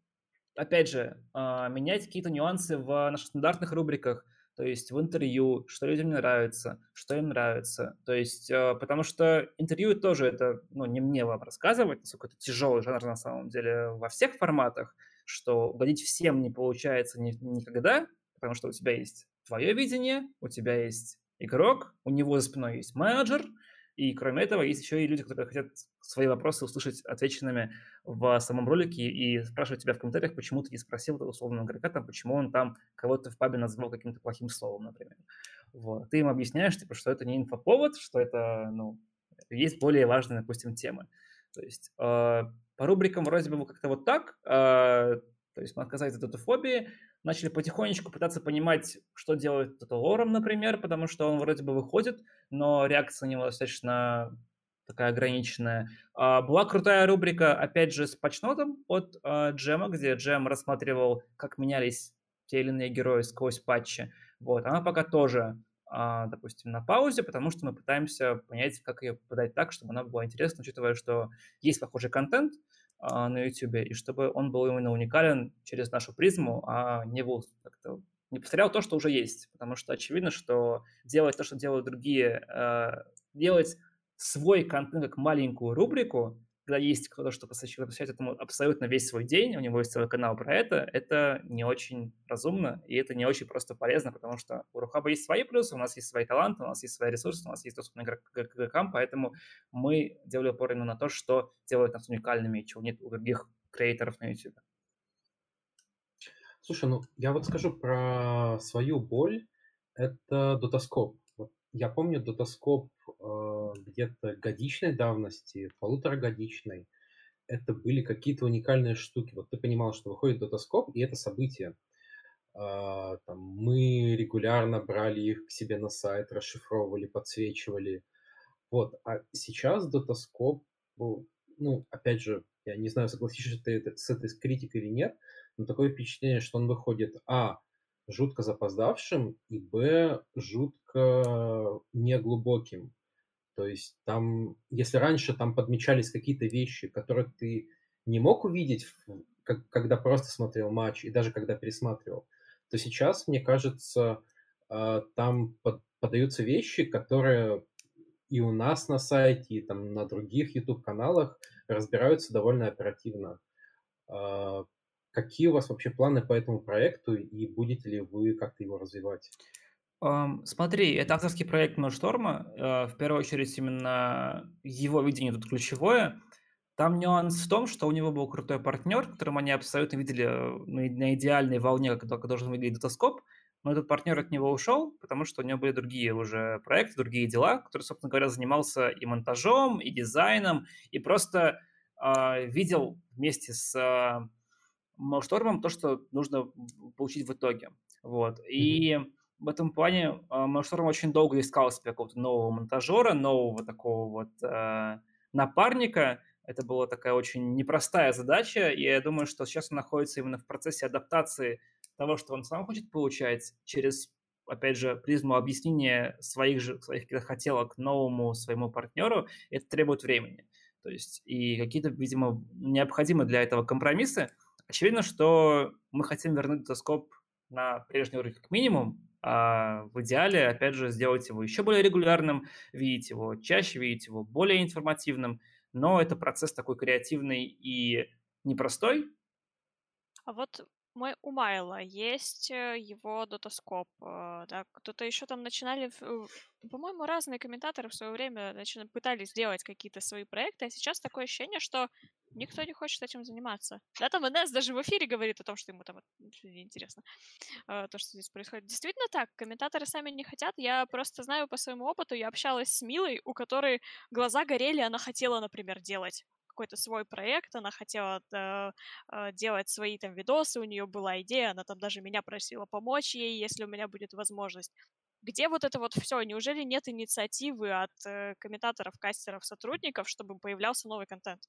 опять же, а, менять какие-то нюансы в наших стандартных рубриках, то есть в интервью, что людям не нравится, что им нравится. То есть, а, потому что интервью тоже это, ну, не мне вам рассказывать, насколько это тяжелый жанр на самом деле во всех форматах, что угодить всем не получается ни, никогда, потому что у тебя есть твое видение, у тебя есть игрок, у него за спиной есть менеджер, и кроме этого есть еще и люди, которые хотят свои вопросы услышать отвеченными в самом ролике и спрашивают тебя в комментариях, почему ты не спросил этого условного игрока, там, почему он там кого-то в пабе назвал каким-то плохим словом, например. Вот. Ты им объясняешь, типа, что это не инфоповод, что это, ну, есть более важные, допустим, темы. То есть э, по рубрикам вроде бы как-то вот так. Э, то есть мы отказались от фобии, начали потихонечку пытаться понимать, что делает Тоталором, например, потому что он вроде бы выходит, но реакция на него достаточно такая ограниченная. А, была крутая рубрика, опять же, с патчнотом от а, Джема, где Джем рассматривал, как менялись те или иные герои сквозь патчи. Вот, она пока тоже, допустим, на паузе, потому что мы пытаемся понять, как ее подать так, чтобы она была интересна, учитывая, что есть похожий контент на YouTube, и чтобы он был именно уникален через нашу призму, а не был как-то не повторял то, что уже есть, потому что очевидно, что делать то, что делают другие, делать свой контент как маленькую рубрику, когда есть кто-то, что посвящает этому абсолютно весь свой день, у него есть целый канал про это, это не очень разумно, и это не очень просто полезно, потому что у Рухаба есть свои плюсы, у нас есть свои таланты, у нас есть свои ресурсы, у нас есть доступ к игрокам, поэтому мы делали упор именно на то, что делает нас уникальными, чего нет у других креаторов на YouTube. Слушай, ну я вот скажу про свою боль. Это дотоскоп. Вот я помню дотоскоп э, где-то годичной давности, полуторагодичной. Это были какие-то уникальные штуки. Вот ты понимал, что выходит дотоскоп, и это событие. Э, там, мы регулярно брали их к себе на сайт, расшифровывали, подсвечивали. Вот. А сейчас дотоскоп, ну, ну, опять же, я не знаю, согласишься ты с этой критикой или нет, но такое впечатление, что он выходит, а, жутко запоздавшим, и, б, жутко неглубоким. То есть там, если раньше там подмечались какие-то вещи, которые ты не мог увидеть, как, когда просто смотрел матч, и даже когда пересматривал, то сейчас, мне кажется, а, там под, подаются вещи, которые и у нас на сайте, и там на других YouTube-каналах разбираются довольно оперативно. А, Какие у вас вообще планы по этому проекту и будете ли вы как-то его развивать? Um, смотри, это авторский проект Ношторма. Uh, в первую очередь именно его видение тут ключевое. Там нюанс в том, что у него был крутой партнер, которым они абсолютно видели э, на, идеальной волне, как, должен выглядеть датаскоп, но этот партнер от него ушел, потому что у него были другие уже проекты, другие дела, которые, собственно говоря, занимался и монтажом, и дизайном, и просто э, видел вместе с э, Mailstorm то, что нужно получить в итоге. Вот. И mm-hmm. В этом плане Mailstorm очень долго искал себе какого-то нового монтажера, нового такого вот э, напарника. Это была такая очень непростая задача, и я думаю, что сейчас он находится именно в процессе адаптации того, что он сам хочет получать через опять же, призму объяснения своих же своих хотелок новому своему партнеру, это требует времени. То есть и какие-то, видимо, необходимы для этого компромиссы, Очевидно, что мы хотим вернуть доскоп на прежний уровень как минимум, а в идеале, опять же, сделать его еще более регулярным, видеть его чаще, видеть его более информативным, но это процесс такой креативный и непростой. А вот мы у Майла есть э, его дотоскоп, э, да, кто-то еще там начинали, э, по-моему, разные комментаторы в свое время начали, пытались сделать какие-то свои проекты, а сейчас такое ощущение, что никто не хочет этим заниматься. Да, там Инесс даже в эфире говорит о том, что ему там интересно, то, что здесь происходит. Действительно так, комментаторы сами не хотят, я просто знаю по своему опыту, я общалась с Милой, у которой глаза горели, она хотела, например, делать какой-то свой проект, она хотела э, э, делать свои там видосы, у нее была идея, она там даже меня просила помочь ей, если у меня будет возможность. Где вот это вот все? Неужели нет инициативы от э, комментаторов, кастеров, сотрудников, чтобы появлялся новый контент?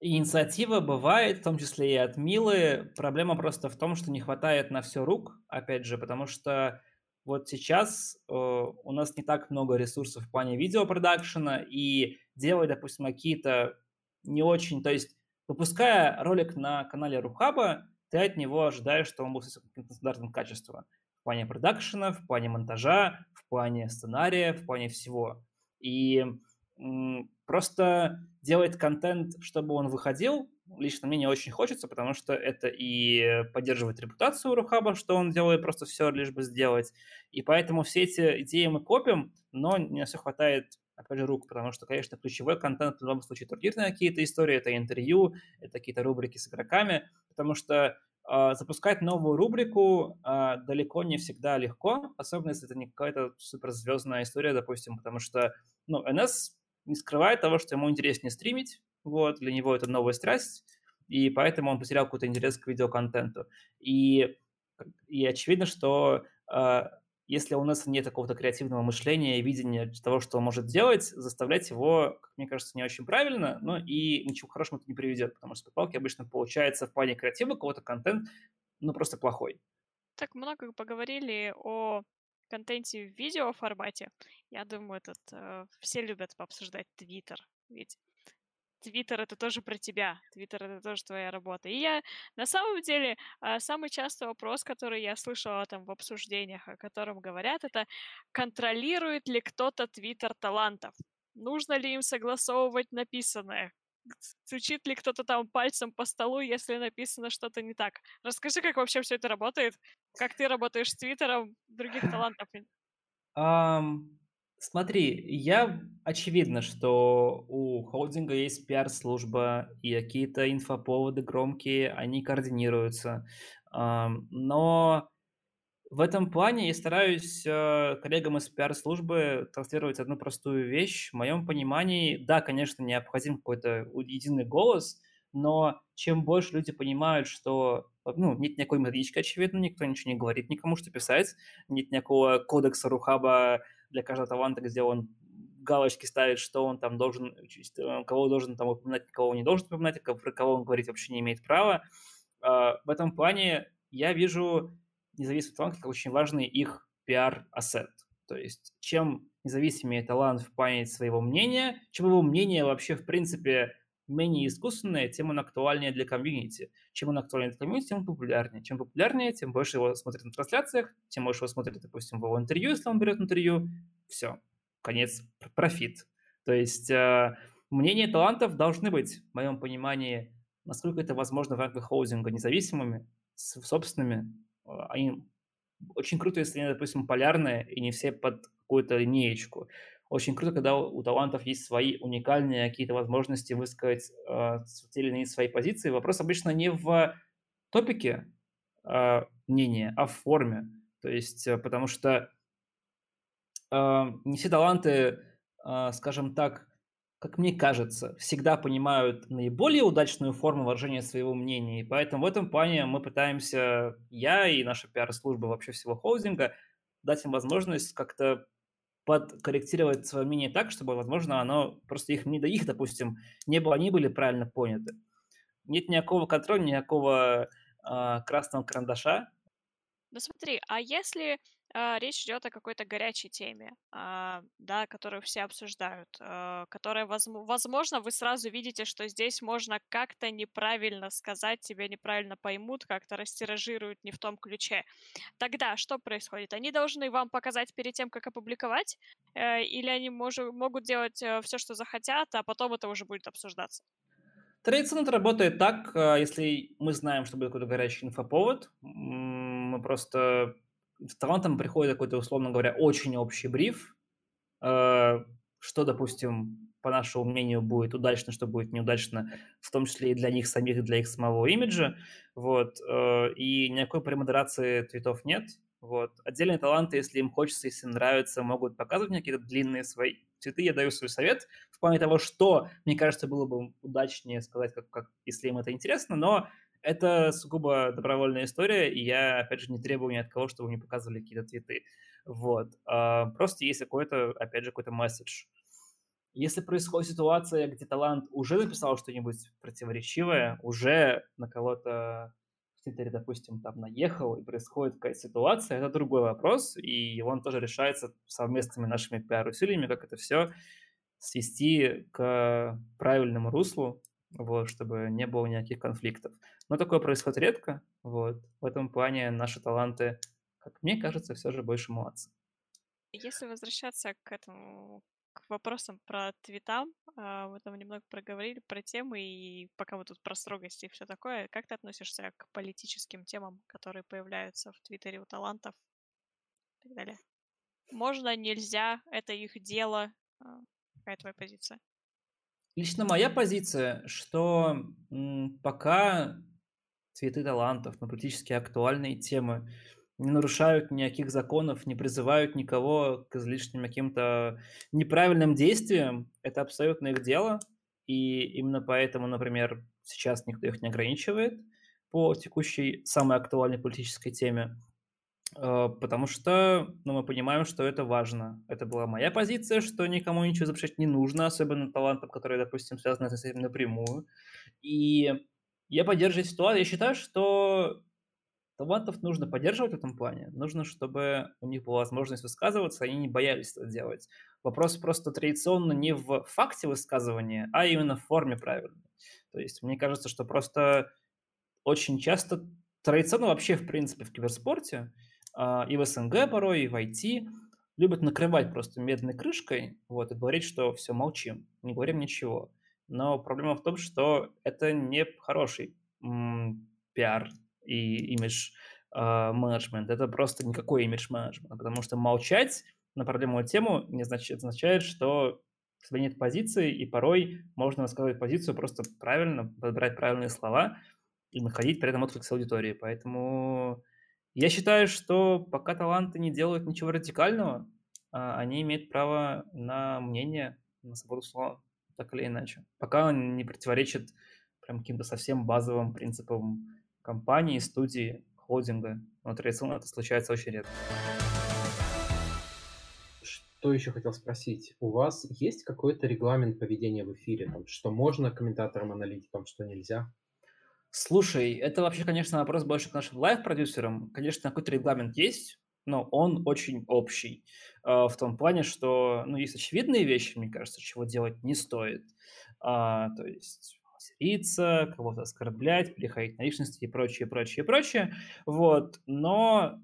Инициатива бывает, в том числе и от Милы. Проблема просто в том, что не хватает на все рук, опять же, потому что вот сейчас э, у нас не так много ресурсов в плане видеопродакшена, и делать, допустим, какие-то не очень, то есть выпуская ролик на канале Рухаба, ты от него ожидаешь, что он будет с каким-то стандартным качеством в плане продакшена, в плане монтажа, в плане сценария, в плане всего. И м, просто делать контент, чтобы он выходил, лично мне не очень хочется, потому что это и поддерживает репутацию Рухаба, что он делает просто все, лишь бы сделать. И поэтому все эти идеи мы копим, но не все хватает, опять же, рук, потому что, конечно, ключевой контент в любом случае турнирные какие-то истории, это интервью, это какие-то рубрики с игроками, потому что э, запускать новую рубрику э, далеко не всегда легко, особенно если это не какая-то суперзвездная история, допустим, потому что, ну, НС не скрывает того, что ему интереснее стримить, вот, для него это новая страсть, и поэтому он потерял какой-то интерес к видеоконтенту. И, и очевидно, что э, если у нас нет какого-то креативного мышления и видения того, что он может делать, заставлять его, как мне кажется, не очень правильно, но и ничего хорошего это не приведет, потому что палки обычно получается в плане креатива какого-то контент, ну, просто плохой. Так много поговорили о контенте в видео формате. Я думаю, этот э, все любят пообсуждать Твиттер, ведь Твиттер это тоже про тебя, Твиттер это тоже твоя работа. И я на самом деле а, самый частый вопрос, который я слышала там в обсуждениях, о котором говорят, это контролирует ли кто-то Твиттер талантов? Нужно ли им согласовывать написанное? Стучит ли кто-то там пальцем по столу, если написано что-то не так? Расскажи, как вообще все это работает? Как ты работаешь с Твиттером других [LAUGHS] талантов? Um, Смотри, я очевидно, что у холдинга есть пиар-служба и какие-то инфоповоды громкие, они координируются. Но в этом плане я стараюсь э, коллегам из пиар-службы транслировать одну простую вещь. В моем понимании, да, конечно, необходим какой-то единый голос, но чем больше люди понимают, что ну, нет никакой методички, очевидно, никто ничего не говорит никому, что писать, нет никакого кодекса Рухаба для каждого таланта, где он галочки ставит, что он там должен, э, кого должен там упоминать, кого не должен упоминать, про кого он говорить вообще не имеет права. А, в этом плане я вижу независимый талант как очень важный их пиар-ассет. То есть чем независимее талант в плане своего мнения, чем его мнение вообще в принципе менее искусственное, тем он актуальнее для комьюнити. Чем он актуальнее для комьюнити, тем он популярнее. Чем популярнее, тем больше его смотрят на трансляциях, тем больше его смотрят, допустим, в его интервью, если он берет интервью. Все, конец, профит. То есть э, мнения талантов должны быть, в моем понимании, насколько это возможно в рамках хоузинга, независимыми, собственными. Они очень круто, если они, допустим, полярные и не все под какую-то линеечку. Очень круто, когда у талантов есть свои уникальные какие-то возможности высказать э, те или иные свои позиции. Вопрос обычно не в топике э, мнения, а в форме. То есть, э, потому что э, не все таланты, э, скажем так, как мне кажется, всегда понимают наиболее удачную форму выражения своего мнения. И поэтому в этом плане мы пытаемся, я и наша пиар-служба вообще всего холдинга, дать им возможность как-то подкорректировать свое мнение так, чтобы, возможно, оно просто их не до их, допустим, не было, они были правильно поняты. Нет никакого контроля, никакого э, красного карандаша. Ну смотри, а если речь идет о какой-то горячей теме, э, да, которую все обсуждают, э, которая, возможно, вы сразу видите, что здесь можно как-то неправильно сказать, тебя неправильно поймут, как-то растиражируют не в том ключе. Тогда что происходит? Они должны вам показать перед тем, как опубликовать, э, или они мож, могут делать э, все, что захотят, а потом это уже будет обсуждаться? Традиционно это работает так, если мы знаем, что будет какой-то горячий инфоповод, мы просто с талантом приходит какой-то, условно говоря, очень общий бриф, э, что, допустим, по нашему мнению, будет удачно, что будет неудачно, в том числе и для них самих, и для их самого имиджа, вот, э, и никакой премодерации твитов нет, вот. Отдельные таланты, если им хочется, если им нравится, могут показывать мне какие-то длинные свои цветы. Я даю свой совет в плане того, что, мне кажется, было бы удачнее сказать, как, как, если им это интересно, но это сугубо добровольная история, и я, опять же, не требую ни от кого, чтобы мне показывали какие-то цветы. Вот. А, просто есть какой-то, опять же, какой-то месседж. Если происходит ситуация, где талант уже написал что-нибудь противоречивое, уже на кого-то в Твиттере, допустим, там наехал, и происходит какая-то ситуация, это другой вопрос, и он тоже решается совместными нашими пиар-усилиями, как это все свести к правильному руслу, вот, чтобы не было никаких конфликтов. Но такое происходит редко, вот. В этом плане наши таланты, как мне кажется, все же больше молодцы. Если возвращаться к этому, к вопросам про твитам, а, мы там немного проговорили про темы, и пока мы тут про строгость и все такое, как ты относишься к политическим темам, которые появляются в Твиттере у талантов и так далее? Можно, нельзя, это их дело. А, какая твоя позиция? Лично моя позиция, что пока цветы талантов на политически актуальные темы не нарушают никаких законов, не призывают никого к излишним каким-то неправильным действиям, это абсолютно их дело, и именно поэтому, например, сейчас никто их не ограничивает по текущей самой актуальной политической теме. Э, потому что, ну, мы понимаем, что это важно. Это была моя позиция, что никому ничего запрещать не нужно, особенно талантам, которые, допустим, связаны с этим напрямую. И я поддерживаю ситуацию. Я считаю, что талантов нужно поддерживать в этом плане. Нужно, чтобы у них была возможность высказываться, они не боялись это делать. Вопрос просто традиционно не в факте высказывания, а именно в форме правильной. То есть мне кажется, что просто очень часто традиционно вообще, в принципе, в киберспорте и в СНГ порой, и в IT любят накрывать просто медной крышкой вот, и говорить, что все, молчим, не говорим ничего. Но проблема в том, что это не хороший м, пиар и имидж э, менеджмент. Это просто никакой имидж менеджмент, потому что молчать на проблемную тему не значит, означает, что у тебя нет позиции, и порой можно рассказывать позицию просто правильно, подбирать правильные слова и находить при этом отклик с аудиторией. Поэтому я считаю, что пока таланты не делают ничего радикального, а, они имеют право на мнение, на свободу слова, так или иначе. Пока он не противоречит прям каким-то совсем базовым принципам компании, студии, холдинга. Но традиционно это случается очень редко. Что еще хотел спросить? У вас есть какой-то регламент поведения в эфире? Там, что можно комментаторам, аналитикам, что нельзя? Слушай, это вообще, конечно, вопрос больше к нашим лайв-продюсерам. Конечно, какой-то регламент есть, но он очень общий. Э, в том плане, что ну, есть очевидные вещи, мне кажется, чего делать не стоит. А, то есть материться, кого-то оскорблять, переходить на личности и прочее, прочее, прочее. Вот. Но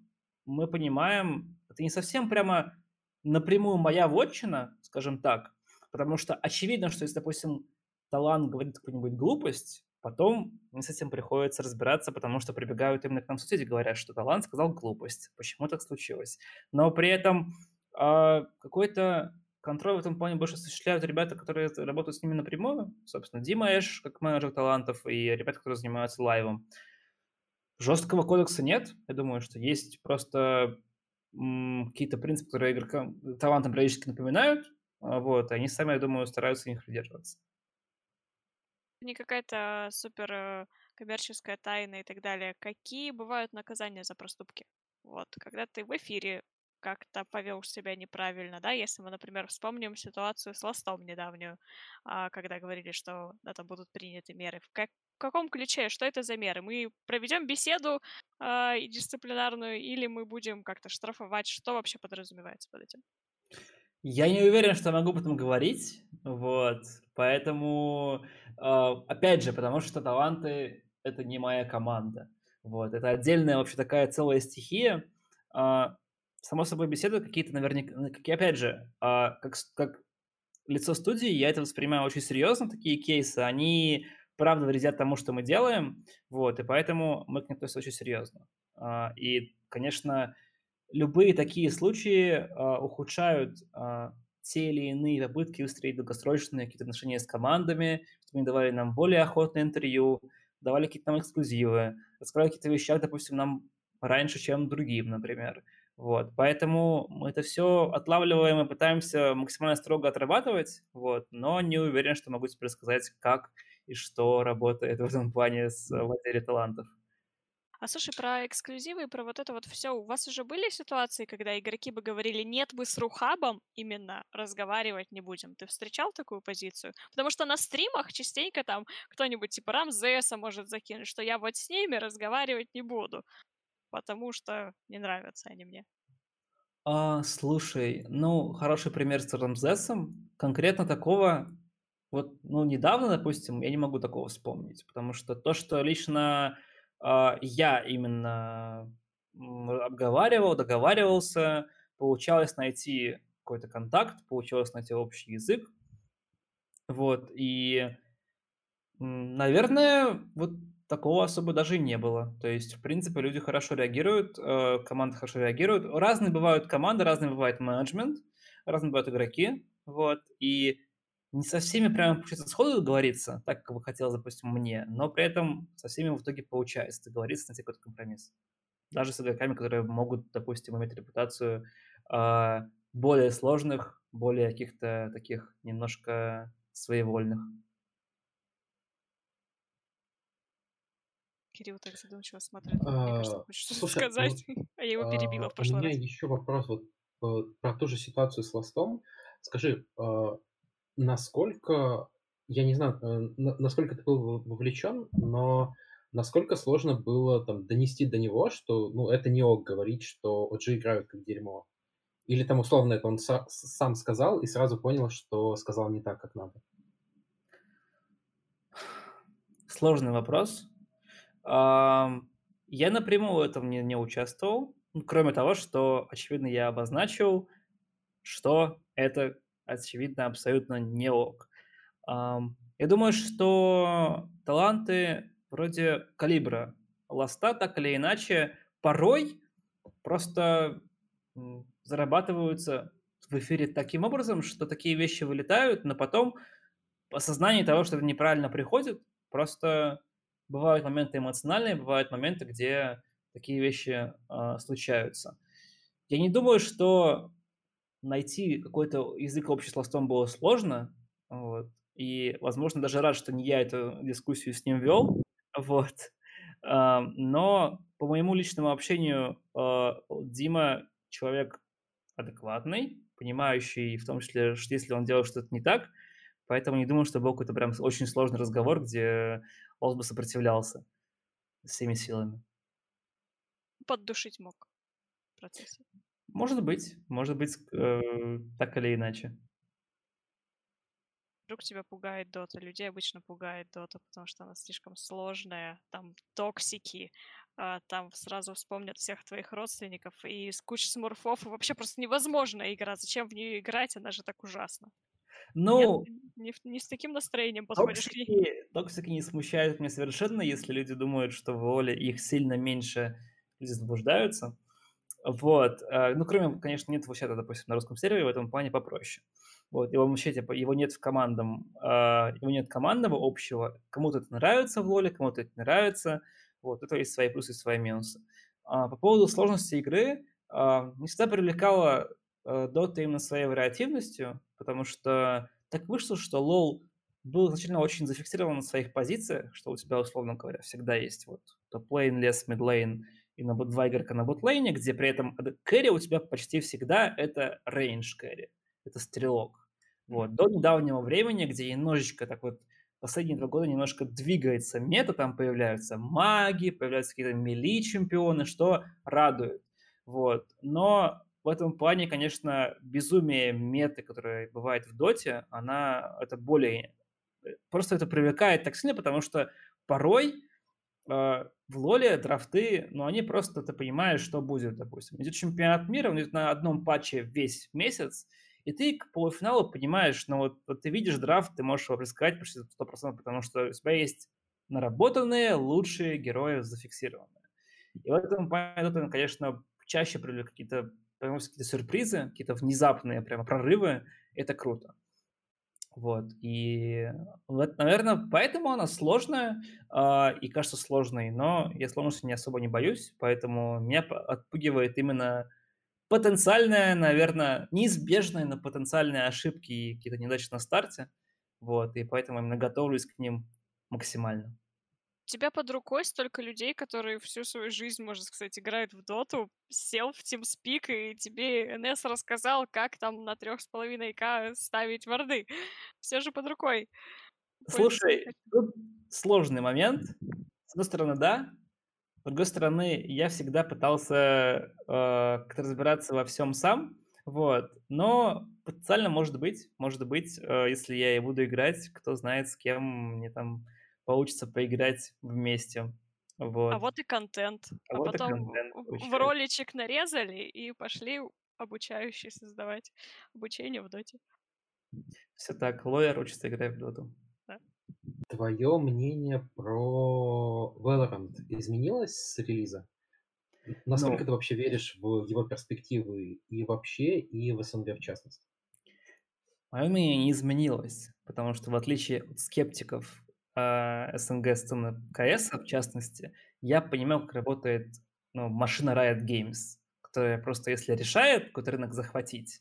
мы понимаем, это не совсем прямо напрямую моя вотчина, скажем так, потому что очевидно, что если, допустим, талант говорит какую-нибудь глупость, Потом мне с этим приходится разбираться, потому что прибегают именно к нам соцсети говорят, что талант сказал глупость. Почему так случилось? Но при этом э, какой-то контроль в этом плане больше осуществляют ребята, которые работают с ними напрямую. Собственно, Дима Эш, как менеджер талантов, и ребята, которые занимаются лайвом. Жесткого кодекса нет. Я думаю, что есть просто какие-то принципы, которые игрокам, талантам периодически напоминают, а, вот, и они сами, я думаю, стараются их придерживаться не какая-то супер э, коммерческая тайна и так далее. Какие бывают наказания за проступки? Вот, когда ты в эфире как-то повел себя неправильно, да, если мы, например, вспомним ситуацию с Ластом недавнюю, а, когда говорили, что это будут приняты меры. В, как, в каком ключе, что это за меры? Мы проведем беседу э, дисциплинарную или мы будем как-то штрафовать? Что вообще подразумевается под этим? Я не уверен, что могу об этом говорить, вот, поэтому, э, опять же, потому что таланты — это не моя команда, вот, это отдельная вообще такая целая стихия. Э, само собой, беседы какие-то наверняка, ну, как, опять же, э, как, как лицо студии, я это воспринимаю очень серьезно, такие кейсы, они правда вредят тому, что мы делаем, вот, и поэтому мы к ним относимся очень серьезно. И, конечно, любые такие случаи ухудшают те или иные попытки выстроить долгосрочные какие-то отношения с командами, чтобы они давали нам более охотное интервью, давали какие-то нам эксклюзивы, рассказали какие-то вещи, допустим, нам раньше, чем другим, например. Вот, поэтому мы это все отлавливаем и пытаемся максимально строго отрабатывать, вот, но не уверен, что могу тебе рассказать, как и что работает в этом плане с в отделе талантов. А слушай, про эксклюзивы и про вот это вот все. У вас уже были ситуации, когда игроки бы говорили, нет, мы с Рухабом именно разговаривать не будем. Ты встречал такую позицию? Потому что на стримах частенько там кто-нибудь типа Рамзеса может закинуть, что я вот с ними разговаривать не буду, потому что не нравятся они мне. А, слушай, ну, хороший пример с Рамзесом. Конкретно такого, вот, ну, недавно, допустим, я не могу такого вспомнить, потому что то, что лично я именно обговаривал, договаривался, получалось найти какой-то контакт, получалось найти общий язык. Вот, и, наверное, вот такого особо даже не было. То есть, в принципе, люди хорошо реагируют, э, команды хорошо реагируют. Разные бывают команды, разные бывает менеджмент, разные бывают игроки. Вот, и не со всеми прямо получается сходу договориться, так, как бы хотелось, допустим, мне, но при этом со всеми в итоге получается договориться, найти какой-то компромисс. Даже с игроками, которые могут, допустим, иметь репутацию э, более сложных, более каких-то таких немножко своевольных. Кирилл так задумчиво смотрит. Мне кажется, А, хочет что-то ну сказать, [LAUGHS] а я его перебила а, в у прошлый меня раз. еще вопрос вот про ту же ситуацию с ластом. Скажи, насколько, я не знаю, э, на- насколько ты был вовлечен, но насколько сложно было там донести до него, что, ну, это не ок говорить, что OG играют как дерьмо. Или там условно это он са- сам сказал и сразу понял, что сказал не так, как надо. Сложный вопрос. Я напрямую в этом не, не участвовал, кроме того, что, очевидно, я обозначил, что это, очевидно, абсолютно не ок. Я думаю, что таланты вроде калибра ласта, так или иначе, порой просто зарабатываются в эфире таким образом, что такие вещи вылетают, но потом осознание того, что это неправильно приходит, просто бывают моменты эмоциональные, бывают моменты, где такие вещи а, случаются. Я не думаю, что найти какой-то язык общий с ластом было сложно, вот, и, возможно, даже рад, что не я эту дискуссию с ним вел, [LAUGHS] вот, А, но по моему личному общению а, Дима человек адекватный, понимающий в том числе, что если он делает что-то не так, поэтому не думаю, что был какой-то прям очень сложный разговор, где Олс бы сопротивлялся всеми силами. Поддушить мог в процессе. Может быть, может быть, э, так или иначе. Вдруг тебя пугает дота. Людей обычно пугает дота, потому что она слишком сложная. Там токсики, а, там сразу вспомнят всех твоих родственников и с кучей смурфов. И вообще просто невозможно игра. Зачем в нее играть? Она же так ужасна. Нет, Ну, не, в- не с таким настроением подходишь к ней. токсики, токсики не смущают меня совершенно, если люди думают, что в воле их сильно меньше, люди заблуждаются. Вот. э, Ну, кроме, конечно, нет его чата, допустим, на русском сервере, в этом плане попроще. Вот. Его вообще, типа, его нет в командном, а, его нет командного общего. Кому-то это нравится в воле, кому-то это не нравится. Вот. Это есть свои плюсы и свои минусы. А, По поводу сложности игры, а, не всегда привлекала э, Dota именно своей вариативностью, потому что так вышло, что LoL был изначально очень зафиксирован на своих позициях, что у тебя, условно говоря, всегда есть вот top lane, лес, mid lane и на бот, два игрока на bot lane е, где при этом carry у тебя почти всегда это range carry, это стрелок. Вот. До недавнего времени, где немножечко так вот последние два года немножко двигается мета, там появляются маги, появляются какие-то melee чемпионы, что радует. Вот. Но в этом плане, конечно, безумие меты, которая бывает в доте, она это более... э, Просто это привлекает так сильно, потому что порой в лоле драфты, ну, они просто, ты понимаешь, что будет, допустим. Идет чемпионат мира, он идет на одном патче весь месяц, и ты к полуфиналу понимаешь, ну, вот, вот ты видишь драфт, ты можешь его предсказать почти 100%, потому что у тебя есть наработанные лучшие герои зафиксированные. И в этом плане, конечно, чаще привлекают какие-то какие-то сюрпризы, какие-то внезапные прямо прорывы, это круто. Вот, и, вот, наверное, поэтому она сложная а, и кажется сложной, но я сложности не особо не боюсь, поэтому меня отпугивает именно потенциальная, наверное, неизбежные, но потенциальные ошибки и какие-то неудачи на старте, вот, и поэтому именно готовлюсь к ним максимально. У тебя под рукой столько людей, которые всю свою жизнь, можно сказать, играют в доту, сел в TeamSpeak, и тебе НС рассказал, как там на трех с половиной к ставить варды. [LAUGHS] Все же под рукой. Слушай, тут сложный момент. С одной стороны, да. С другой стороны, я всегда пытался э, как-то разбираться во всем сам. Вот. Но потенциально может быть, может быть, э, если я и буду играть, кто знает, с кем мне там получится поиграть вместе. А Вот. вот и контент. А А вот и потом контент в- в роличек нарезали и пошли обучающие создавать обучение в доте. Все так. Лоер учится играть в доту. Твое мнение про Valorant изменилось с релиза? Насколько Ну, ты вообще веришь в его перспективы и вообще, и в СНГ в частности? Мое мнение не изменилось, потому что в отличие от скептиков э, СНГ сцены КС, в частности, я понимаю, как работает ну, машина Riot Games, которая просто, если решает какой-то рынок захватить,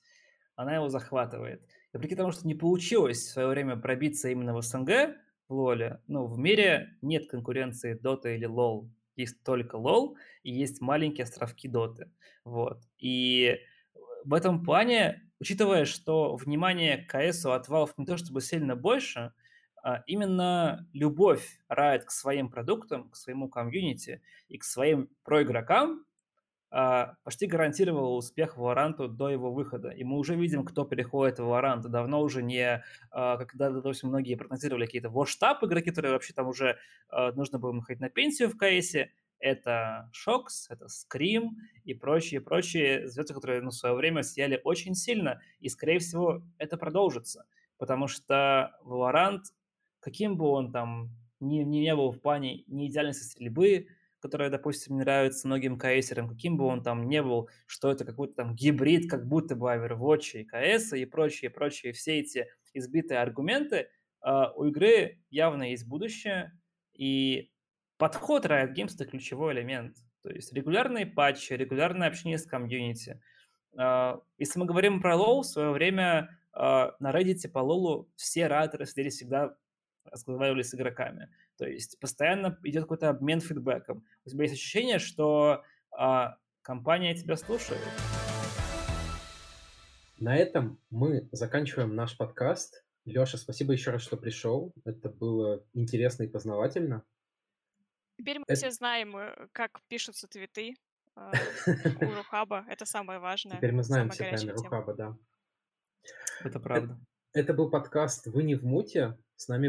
она его захватывает. И при тому, что не получилось в свое время пробиться именно в СНГ, в лоле. Ну, в мире нет конкуренции Dota или LoL. Есть только LoL и есть маленькие островки Dota. Вот. И в этом плане, учитывая, что внимание к КС от Valve не то чтобы сильно больше, а именно любовь Riot к своим продуктам, к своему комьюнити и к своим проигрокам а, почти гарантировала успех Валоранту до его выхода. И мы уже видим, кто переходит в Валорант. Давно уже не, а, как допустим, многие прогнозировали какие-то воштап игроки, которые вообще там уже нужно было находить на пенсию в КСе это Шокс, это Скрим и прочие-прочие звезды, которые ну, в свое время сияли очень сильно, и, скорее всего, это продолжится, потому что Valorant, каким бы он там ни, ни не был в плане не идеальности стрельбы, которая, допустим, нравится многим кейсерам, каким бы он там не был, что это какой-то там гибрид, как будто бы Overwatch и CS и прочие, прочие, все эти избитые аргументы, uh, у игры явно есть будущее, и Подход Riot Games – это ключевой элемент. То есть регулярные патчи, регулярное общение с комьюнити. А, если мы говорим про LoL, в свое время а, на Reddit по LoL все райтеры сидели всегда разговаривали с игроками. То есть постоянно идет какой-то обмен фидбэком. У тебя есть ощущение, что а, компания тебя слушает. На этом мы заканчиваем наш подкаст. Леша, спасибо еще раз, что пришел. Это было интересно и познавательно. Теперь мы Это... все знаем, э, как пишутся твиты э, [LAUGHS] у Рухаба. Это самое важное. Теперь мы знаем все тайны Рухаба, да. Это правда. Это был подкаст «Вы не в муте». С нами